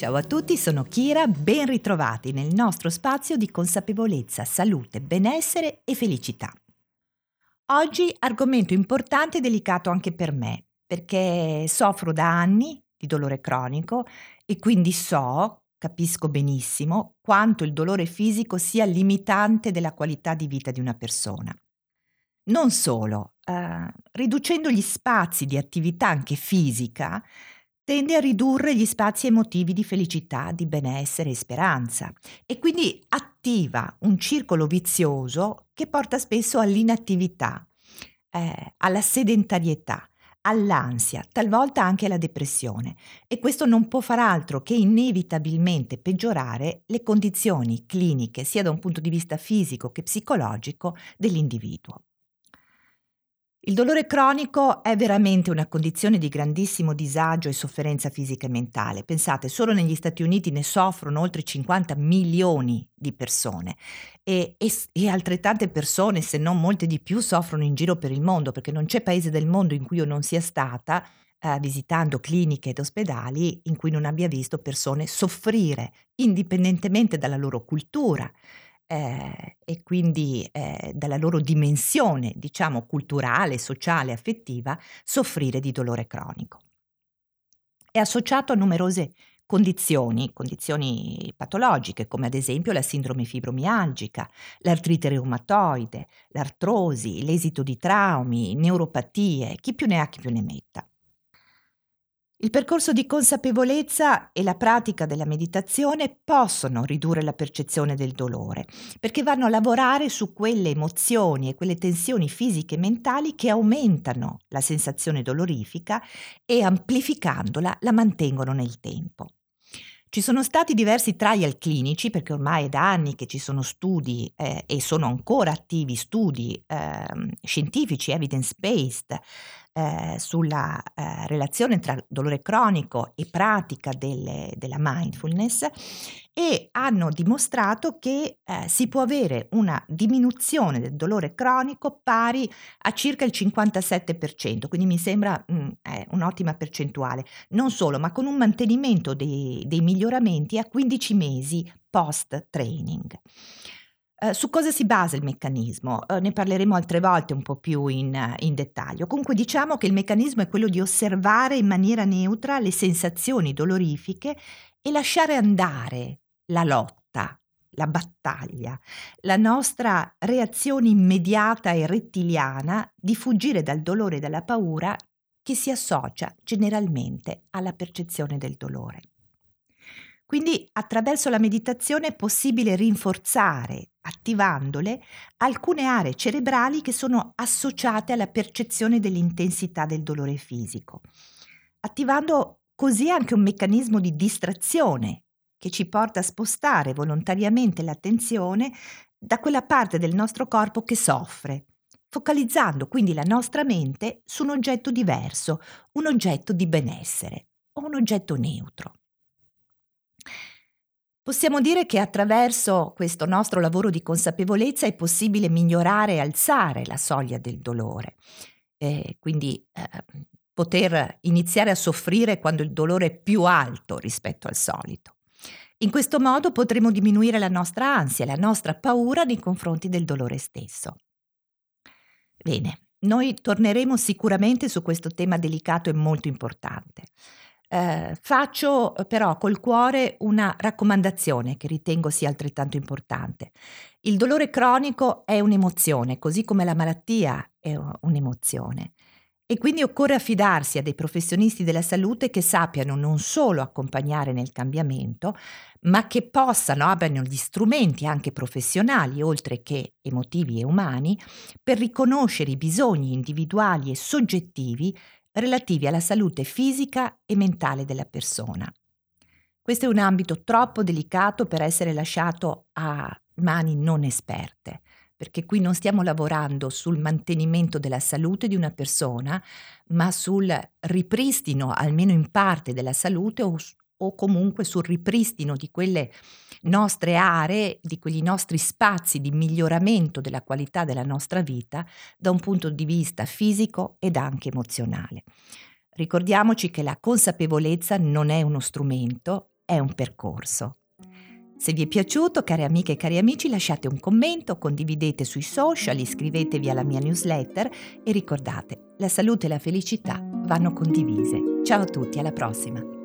Ciao a tutti, sono Kira, ben ritrovati nel nostro spazio di consapevolezza, salute, benessere e felicità. Oggi argomento importante e delicato anche per me, perché soffro da anni di dolore cronico e quindi so, capisco benissimo, quanto il dolore fisico sia limitante della qualità di vita di una persona. Non solo, eh, riducendo gli spazi di attività anche fisica, tende a ridurre gli spazi emotivi di felicità, di benessere e speranza e quindi attiva un circolo vizioso che porta spesso all'inattività, eh, alla sedentarietà, all'ansia, talvolta anche alla depressione e questo non può far altro che inevitabilmente peggiorare le condizioni cliniche sia da un punto di vista fisico che psicologico dell'individuo. Il dolore cronico è veramente una condizione di grandissimo disagio e sofferenza fisica e mentale. Pensate, solo negli Stati Uniti ne soffrono oltre 50 milioni di persone e, e, e, altrettante persone, se non molte di più, soffrono in giro per il mondo, perché non c'è paese del mondo in cui io non sia stata eh, visitando cliniche ed ospedali in cui non abbia visto persone soffrire, indipendentemente dalla loro cultura, eh, e quindi eh, dalla loro dimensione, diciamo, culturale, sociale, affettiva, soffrire di dolore cronico. È associato a numerose condizioni, condizioni patologiche, come ad esempio la sindrome fibromialgica, l'artrite reumatoide, l'artrosi, l'esito di traumi, neuropatie, chi più ne ha chi più ne metta. Il percorso di consapevolezza e la pratica della meditazione possono ridurre la percezione del dolore, perché vanno a lavorare su quelle emozioni e quelle tensioni fisiche e mentali che aumentano la sensazione dolorifica e amplificandola la mantengono nel tempo. Ci sono stati diversi trial clinici, perché ormai è da anni che ci sono studi eh, e sono ancora attivi studi eh, scientifici, evidence-based, eh, sulla eh, relazione tra dolore cronico e pratica delle, della mindfulness e hanno dimostrato che eh, si può avere una diminuzione del dolore cronico pari a circa il 57%, quindi mi sembra mh, mm, un'ottima percentuale. Non solo, ma con un mantenimento dei, dei miglioramenti a 15 mesi post Uh, su cosa si basa il meccanismo? Uh, ne parleremo altre volte un po' più in, in, dettaglio. Comunque diciamo che il meccanismo è quello di osservare in maniera neutra le sensazioni dolorifiche e lasciare andare la lotta, la battaglia, la nostra reazione immediata e rettiliana di fuggire dal dolore e dalla paura che si associa generalmente alla percezione del dolore. Quindi attraverso la meditazione è possibile rinforzare, attivandole, alcune aree cerebrali che sono associate alla percezione dell'intensità del dolore fisico, attivando così anche un meccanismo di distrazione che ci porta a spostare volontariamente l'attenzione da quella parte del nostro corpo che soffre, focalizzando quindi la nostra mente su un oggetto diverso, un oggetto di benessere o un oggetto neutro. Possiamo dire che attraverso questo nostro lavoro di consapevolezza è possibile migliorare e alzare la soglia del dolore, eh, quindi eh, poter iniziare a soffrire quando il dolore è più alto rispetto al solito. In questo modo potremo diminuire la nostra ansia, la nostra paura nei confronti del dolore stesso. Bene, noi torneremo sicuramente su questo tema delicato e molto importante. Eh, faccio eh, però col cuore una raccomandazione che ritengo sia altrettanto importante. Il dolore cronico è un'emozione, così come la malattia è un'emozione. E quindi occorre affidarsi a dei professionisti della salute che sappiano non solo accompagnare nel cambiamento, ma che possano, abbiano gli strumenti anche professionali, oltre che emotivi e umani, per riconoscere i bisogni individuali e soggettivi relativi alla salute fisica e mentale della persona. Questo è un ambito troppo delicato per essere lasciato a mani non esperte, perché qui non stiamo lavorando sul mantenimento della salute di una persona, ma sul ripristino, almeno in parte, della salute o o comunque sul ripristino di quelle nostre aree, di quegli nostri spazi di miglioramento della qualità della nostra vita da un punto di vista fisico ed anche emozionale. Ricordiamoci che la consapevolezza non è uno strumento, è un percorso. Se vi è piaciuto, care amiche e cari amici, lasciate un commento, condividete sui social, iscrivetevi alla mia newsletter e ricordate, la salute e la felicità vanno condivise. Ciao a tutti, alla prossima!